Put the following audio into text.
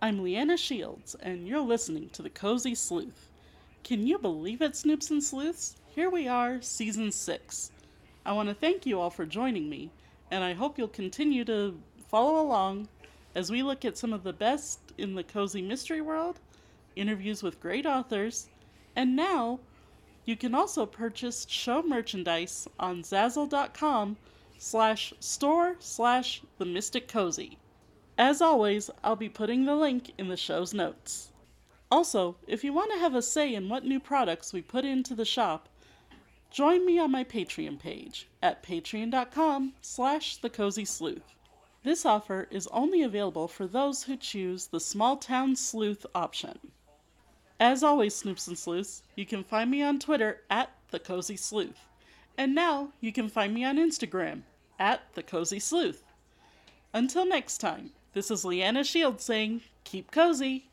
Leanna Shields, and you're listening to The Cozy Sleuth. Can you believe it, Snoops and Sleuths? Here we are, Season 6. I want to thank you all for joining me, and I hope you'll continue to follow along as we look at some of the best in the cozy mystery world, interviews with great authors, and now you can also purchase show merchandise on Zazzle.com slash store slash the Mystic Cozy. As always, I'll be putting the link in the show's notes. Also, if you want to have a say in what new products we put into the shop, join me on my Patreon page at patreon.com slash the cozy sleuth. This offer is only available for those who choose the small town sleuth option. As always, Snoops and Sleuths, you can find me on Twitter at the cozy sleuth. And now you can find me on Instagram at the cozy sleuth. Until next time, this is Leanna Shield saying, keep cozy.